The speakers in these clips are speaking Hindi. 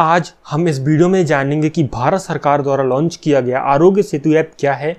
आज हम इस वीडियो में जानेंगे कि भारत सरकार द्वारा लॉन्च किया गया आरोग्य सेतु ऐप क्या है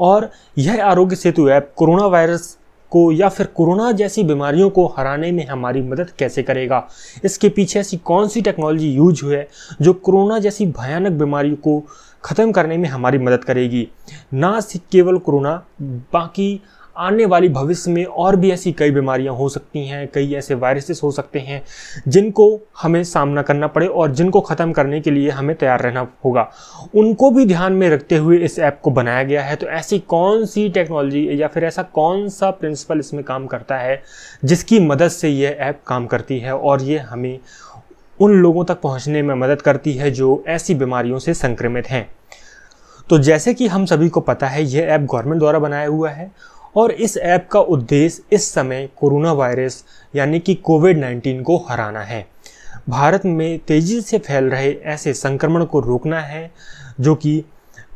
और यह Aarogya Setu app corona virus को या फिर कोरोना जैसी बीमारियों को हराने में हमारी मदद कैसे करेगा? इसके पीछे ऐसी कौन सी टेक्नोलॉजी यूज़ हुई है जो कोरोना जैसी भयानक बीमारियों को ख़त्म करने में हमारी मदद करेगी? ना सिर्फ़ केवल कोरोना, बाकी आने वाली भविष्य में और भी ऐसी कई बीमारियाँ हो सकती हैं, कई ऐसे वायरसेस हो सकते हैं, जिनको हमें सामना करना पड़े और जिनको ख़त्म करने के लिए हमें तैयार रहना होगा। उनको भी ध्यान में रखते हुए इस ऐप को बनाया गया है। तो ऐसी कौन सी टेक्नोलॉजी या फिर ऐसा कौन सा प्रिंसिपल इसमें काम करता है, जिसकी मदद से यह ऐप काम करती है और ये हमें उन लोगों तक पहुँचने में मदद करती है जो ऐसी बीमारियों से संक्रमित हैं। तो जैसे कि हम सभी को पता है यह ऐप गवर्नमेंट द्वारा बनाया हुआ है और इस ऐप का उद्देश्य इस समय कोरोना वायरस, यानी कि कोविड 19 को हराना है। भारत में तेज़ी से फैल रहे ऐसे संक्रमण को रोकना है, जो कि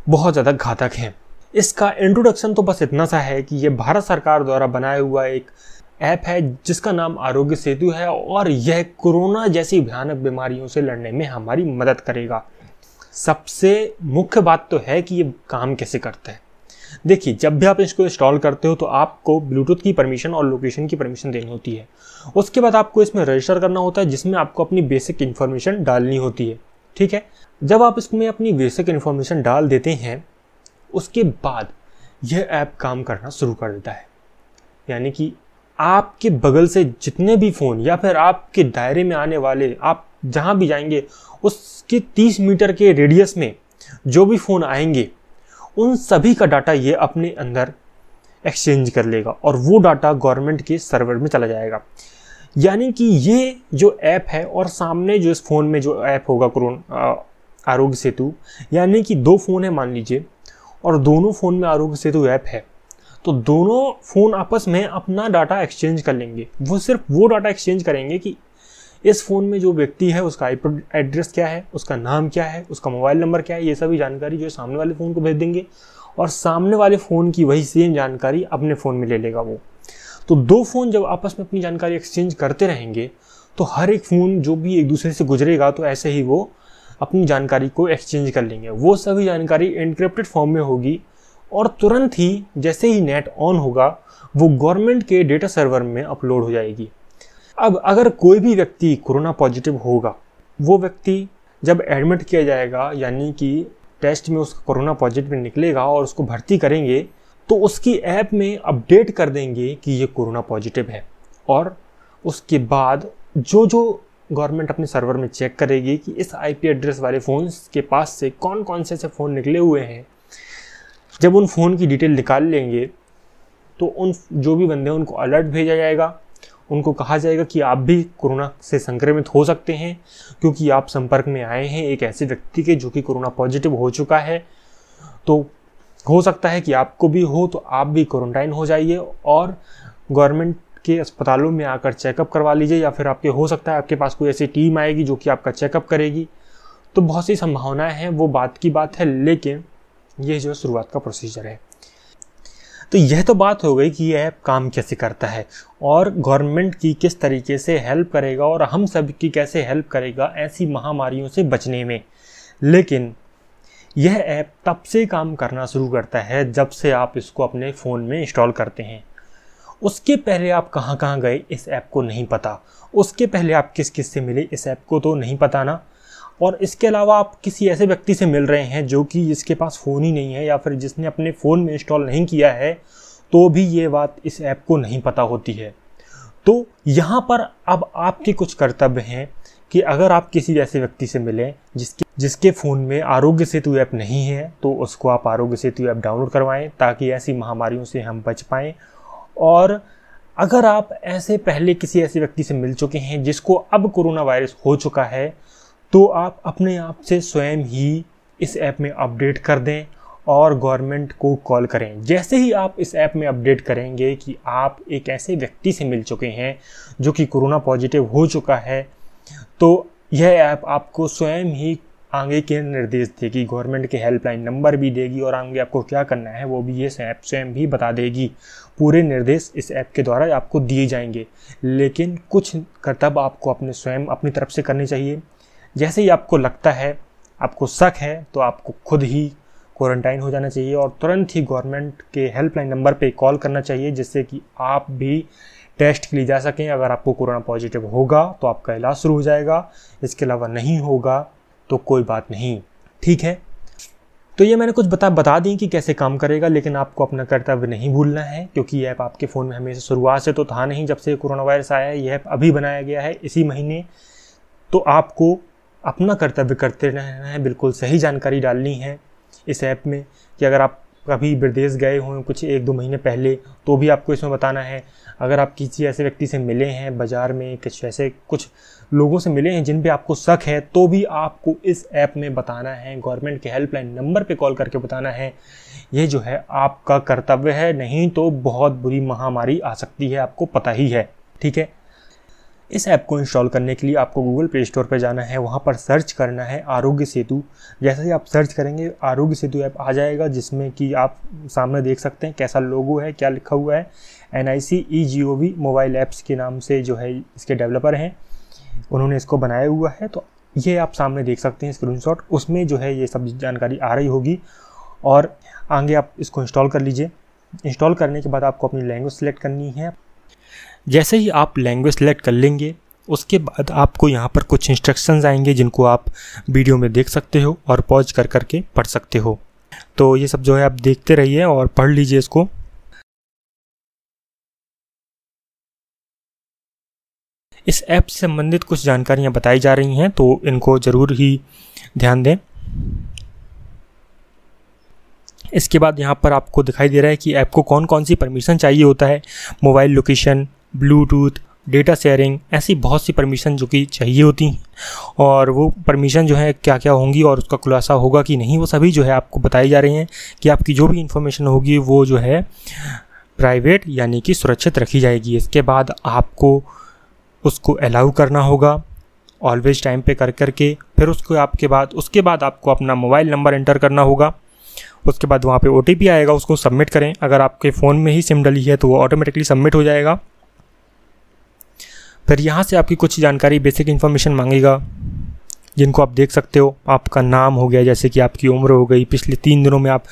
बहुत ज़्यादा घातक है। इसका इंट्रोडक्शन तो बस इतना सा है कि ये भारत सरकार द्वारा बनाया हुआ एक ऐप है, जिसका नाम आरोग्य सेतु है, और यह कोरोना जैसी भयानक बीमारियों से लड़ने में हमारी मदद करेगा। सबसे मुख्य बात तो है कि ये काम कैसे करता है। देखिए, जब भी आप इसको इंस्टॉल करते हो तो आपको ब्लूटूथ की परमिशन और लोकेशन की परमिशन देनी होती है। उसके बाद आपको इसमें रजिस्टर करना होता है, जिसमें आपको अपनी बेसिक इन्फॉर्मेशन डालनी होती है। ठीक है? जब आप इसमें अपनी बेसिक इन्फॉर्मेशन डाल देते हैं, उसके बाद यह ऐप काम करना शुरू कर देता है। यानी कि आपके बगल से जितने भी फ़ोन या फिर आपके दायरे में आने वाले, आप जहाँ भी जाएँगे, उसके 30 मीटर के रेडियस में जो भी फ़ोन आएँगे उन सभी का डाटा ये अपने अंदर एक्सचेंज कर लेगा और वो डाटा गवर्नमेंट के सर्वर में चला जाएगा। यानी कि ये जो ऐप है और सामने जो इस फ़ोन में जो ऐप होगा कोरोन आरोग्य सेतु, यानी कि दो फ़ोन है मान लीजिए, और दोनों फ़ोन में आरोग्य सेतु ऐप है तो दोनों फ़ोन आपस में अपना डाटा एक्सचेंज कर लेंगे। वो सिर्फ़ वो डाटा एक्सचेंज करेंगे कि इस फ़ोन में जो व्यक्ति है, उसका आई एड्रेस क्या है, उसका नाम क्या है, उसका मोबाइल नंबर क्या है, ये सभी जानकारी जो है सामने वाले फ़ोन को भेज देंगे और सामने वाले फ़ोन की वही सेम जानकारी अपने फ़ोन में ले लेगा वो। तो दो फ़ोन जब आपस में अपनी जानकारी एक्सचेंज करते रहेंगे तो हर एक फ़ोन जो भी एक दूसरे से गुजरेगा तो ऐसे ही वो अपनी जानकारी को एक्सचेंज कर लेंगे। वो सभी जानकारी एनक्रिप्टेड फॉर्म में होगी और तुरंत ही जैसे ही नेट ऑन होगा, वो गवर्नमेंट के डेटा सर्वर में अपलोड हो जाएगी। अब अगर कोई भी व्यक्ति कोरोना पॉजिटिव होगा, वो व्यक्ति जब एडमिट किया जाएगा, यानी कि टेस्ट में उसका कोरोना पॉजिटिव निकलेगा और उसको भर्ती करेंगे तो उसकी ऐप में अपडेट कर देंगे कि ये कोरोना पॉजिटिव है। और उसके बाद जो जो गवर्नमेंट अपने सर्वर में चेक करेगी कि इस आईपी एड्रेस वाले फ़ोन के पास से कौन कौन से ऐसे फ़ोन निकले हुए हैं, जब उन फ़ोन की डिटेल निकाल लेंगे तो उन, जो भी बंदे हैं उनको अलर्ट भेजा जाएगा। उनको कहा जाएगा कि आप भी कोरोना से संक्रमित हो सकते हैं, क्योंकि आप संपर्क में आए हैं एक ऐसे व्यक्ति के जो कि कोरोना पॉजिटिव हो चुका है। तो हो सकता है कि आपको भी हो तो आप भी क्वारंटाइन हो जाइए और गवर्नमेंट के अस्पतालों में आकर चेकअप करवा लीजिए, या फिर आपके, हो सकता है आपके पास कोई ऐसी टीम आएगी जो कि आपका चेकअप करेगी। तो बहुत सी संभावनाएँ हैं, वो बात की बात है, लेकिन ये जो शुरुआत का प्रोसीजर है। तो यह तो बात हो गई कि यह ऐप काम कैसे करता है और गवर्नमेंट की किस तरीके से हेल्प करेगा और हम सब की कैसे हेल्प करेगा ऐसी महामारियों से बचने में। लेकिन यह ऐप तब से काम करना शुरू करता है जब से आप इसको अपने फ़ोन में इंस्टॉल करते हैं। उसके पहले आप कहाँ कहाँ गए इस ऐप को नहीं पता। उसके पहले आप किस किस से मिले इस ऐप को तो नहीं पता ना। और इसके अलावा आप किसी ऐसे व्यक्ति से मिल रहे हैं जो कि जिसके पास फ़ोन ही नहीं है या फिर जिसने अपने फ़ोन में इंस्टॉल नहीं किया है तो भी ये बात इस ऐप को नहीं पता होती है। तो यहाँ पर अब आपके कुछ कर्तव्य हैं कि अगर आप किसी ऐसे व्यक्ति से मिलें जिसके जिसके फ़ोन में आरोग्य सेतु ऐप नहीं है तो उसको आप आरोग्य सेतु ऐप डाउनलोड करवाएँ ताकि ऐसी महामारियों से हम बच पाएँ। और अगर आप ऐसे पहले किसी ऐसे व्यक्ति से मिल चुके हैं जिसको अब कोरोना वायरस हो चुका है तो आप अपने आप से स्वयं ही इस ऐप में अपडेट कर दें और गवर्नमेंट को कॉल करें। जैसे ही आप इस ऐप में अपडेट करेंगे कि आप एक ऐसे व्यक्ति से मिल चुके हैं जो कि कोरोना पॉजिटिव हो चुका है तो यह ऐप आपको स्वयं ही आगे के निर्देश देगी। गवर्नमेंट के हेल्पलाइन नंबर भी देगी और आगे आपको क्या करना है वो भी ये ऐप स्वयं भी बता देगी। पूरे निर्देश इस ऐप के द्वारा आपको दिए जाएँगे, लेकिन कुछ कर्तव्य आपको अपने स्वयं अपनी तरफ़ से करने चाहिए। जैसे ही आपको लगता है, आपको शक है तो आपको खुद ही क्वारंटाइन हो जाना चाहिए और तुरंत ही गवर्नमेंट के हेल्पलाइन नंबर पे कॉल करना चाहिए जिससे कि आप भी टेस्ट के लिए जा सकें। अगर आपको कोरोना पॉजिटिव होगा तो आपका इलाज शुरू हो जाएगा। इसके अलावा नहीं होगा तो कोई बात नहीं। ठीक है? तो ये मैंने कुछ बता बता दी कि कैसे काम करेगा, लेकिन आपको अपना कर्तव्य नहीं भूलना है, क्योंकि ये ऐप आपके फ़ोन में हमेशा शुरुआत से तो था नहीं जब से कोरोना वायरस आया है, ये ऐप अभी बनाया गया है इसी महीने। तो आपको अपना कर्तव्य करते रहना है, बिल्कुल सही जानकारी डालनी है इस ऐप में कि अगर आप कभी विदेश गए हों कुछ एक दो महीने पहले तो भी आपको इसमें बताना है। अगर आप किसी ऐसे व्यक्ति से मिले हैं, बाज़ार में कुछ ऐसे कुछ लोगों से मिले हैं जिन पे आपको शक है तो भी आपको इस ऐप में बताना है। गवर्नमेंट के हेल्पलाइन नंबर पे कॉल करके बताना है। ये जो है आपका कर्तव्य है, नहीं तो बहुत बुरी महामारी आ सकती है, आपको पता ही है। ठीक है? इस ऐप को इंस्टॉल करने के लिए आपको गूगल प्ले स्टोर पर जाना है। वहाँ पर सर्च करना है आरोग्य सेतु। जैसे ही आप सर्च करेंगे, आरोग्य सेतु ऐप आ जाएगा, जिसमें कि आप सामने देख सकते हैं कैसा लोगो है, क्या लिखा हुआ है। N I C E G O V mobile apps के नाम से जो है इसके डेवलपर हैं। उन्होंने इसको बनाया हुआ है तो ये आप सामने देख सकते हैं स्क्रीनशॉट। उसमें जो है ये सब जानकारी आ रही होगी और आगे आप इसको इंस्टॉल कर लीजिए। इंस्टॉल करने के बाद आपको अपनी लैंग्वेज सेलेक्ट करनी है। जैसे ही आप लैंग्वेज सेलेक्ट कर लेंगे, उसके बाद आपको यहाँ पर कुछ इंस्ट्रक्शंस आएँगे जिनको आप वीडियो में देख सकते हो और पॉज कर करके पढ़ सकते हो। तो ये सब जो है आप देखते रहिए और पढ़ लीजिए इसको। इस ऐप से संबंधित कुछ जानकारियाँ बताई जा रही हैं तो इनको ज़रूर ही ध्यान दें। इसके बाद यहाँ पर आपको दिखाई दे रहा है कि ऐप को कौन कौन सी परमिशन चाहिए होता है? Mobile location Bluetooth data sharing ऐसी बहुत सी परमिशन जो कि चाहिए होती हैं। और वो परमिशन जो है क्या क्या होंगी और उसका खुलासा होगा कि नहीं, वो सभी जो है आपको बताई जा रही हैं कि आपकी जो भी इंफॉर्मेशन होगी, वो जो है प्राइवेट यानी कि सुरक्षित रखी जाएगी। इसके बाद आपको उसको अलाउ करना होगा ऑलवेज टाइम पे कर करके फिर उसको आपके बाद, उसके बाद आपको अपना मोबाइल नंबर एंटर करना होगा। उसके बाद वहाँ पे ओटीपी आएगा, उसको सबमिट करें। अगर आपके फ़ोन में ही सिम डली है तो वो ऑटोमेटिकली सबमिट हो जाएगा। फिर यहाँ से आपकी कुछ जानकारी बेसिक इन्फॉर्मेशन मांगेगा, जिनको आप देख सकते हो। आपका नाम हो गया, जैसे कि आपकी उम्र हो गई, पिछले तीन दिनों में आप,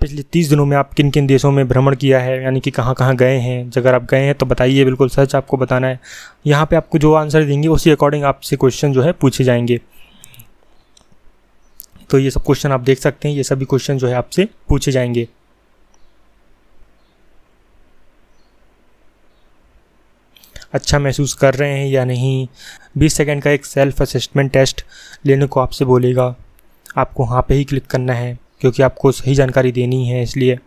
पिछले तीस दिनों में आप किन किन देशों में भ्रमण किया है, यानी कि कहाँ कहाँ गए हैं। अगर आप गए हैं तो बताइए, बिल्कुल सच आपको बताना है। यहाँ पे आपको जो आंसर देंगे, उसी अकॉर्डिंग आपसे क्वेश्चन जो है पूछे जाएँगे। तो ये सब क्वेश्चन आप देख सकते हैं, ये सभी क्वेश्चन जो है आपसे पूछे जाएँगे। अच्छा महसूस कर रहे हैं या नहीं? 20 सेकंड का एक सेल्फ असेसमेंट टेस्ट लेने को आपसे बोलेगा। आपको वहाँ पे ही क्लिक करना है, क्योंकि आपको सही जानकारी देनी है, इसलिए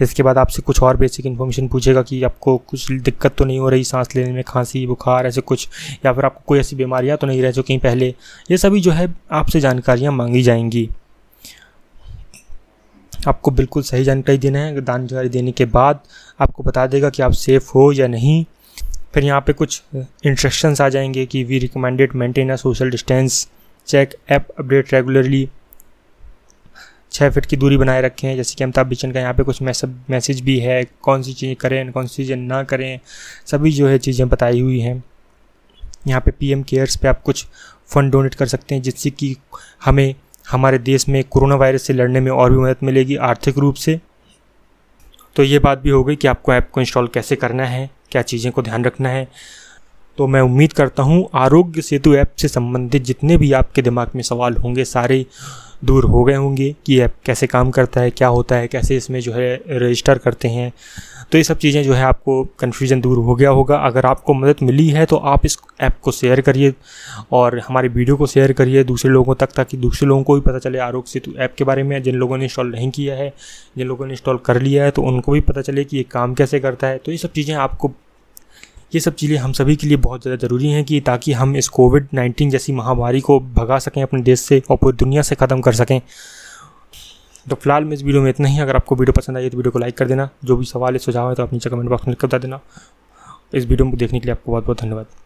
इसके बाद आपसे कुछ और बेसिक इन्फॉर्मेशन पूछेगा कि आपको कुछ दिक्कत तो नहीं हो रही सांस लेने में, खांसी, बुखार, ऐसे कुछ, या फिर आपको कोई ऐसी बीमारियाँ तो नहीं रह चुकी पहले? ये सभी जो है आपसे जानकारियाँ मांगी जाएँगी। आपको बिल्कुल सही जानकारी देना है। जानकारी देने के बाद आपको बता देगा कि आप सेफ़ हो या नहीं। फिर यहाँ पे कुछ इंस्ट्रक्शंस आ जाएँगे कि we recommended maintain a social distance check app update regularly छः फिट की दूरी बनाए रखें जैसे कि अमिताभ बच्चन का यहाँ पे कुछ मैसेज मैसेज भी है, कौन सी चीज़ें करें, कौन सी चीज़ें ना करें, सभी जो है चीज़ें बताई हुई हैं। यहाँ पे पीएम केयर्स पे आप कुछ फ़ंड डोनेट कर सकते हैं, जिससे कि हमें, हमारे देश में कोरोना वायरस से लड़ने में और भी मदद मिलेगी आर्थिक रूप से। तो ये बात भी हो गई कि आपको ऐप को इंस्टॉल कैसे करना है, क्या चीज़ें को ध्यान रखना है। तो मैं उम्मीद करता हूँ, आरोग्य सेतु ऐप से संबंधित जितने भी आपके दिमाग में सवाल होंगे, सारे दूर हो गए होंगे कि ऐप कैसे काम करता है, क्या होता है, कैसे इसमें जो है रजिस्टर करते हैं। तो ये सब चीज़ें जो है आपको कन्फ्यूज़न दूर हो गया होगा। अगर आपको मदद मिली है तो आप इस ऐप को शेयर करिए और हमारी वीडियो को शेयर करिए दूसरे लोगों तक, ताकि दूसरे लोगों को भी पता चले आरोग्य सेतु ऐप के बारे में। जिन लोगों ने इंस्टॉल नहीं किया है, जिन लोगों ने इंस्टॉल कर लिया है तो उनको भी पता चले कि ये काम कैसे करता है। तो ये सब चीज़ें आपको ये सब चीज़ें हम सभी के लिए बहुत ज़्यादा ज़रूरी हैं कि ताकि हम इस कोविड नाइन्टीन जैसी महामारी को भगा सकें, अपने देश से और पूरी दुनिया से ख़त्म कर सकें। तो फ़िलहाल में इस वीडियो में इतना ही। अगर आपको वीडियो पसंद आई तो वीडियो को लाइक कर देना। जो भी सवाल है, सुझाव है तो आप नीचे कमेंट बॉक्स में लिख कर बता देना। इस वीडियो को देखने के लिए आपको बहुत बहुत धन्यवाद।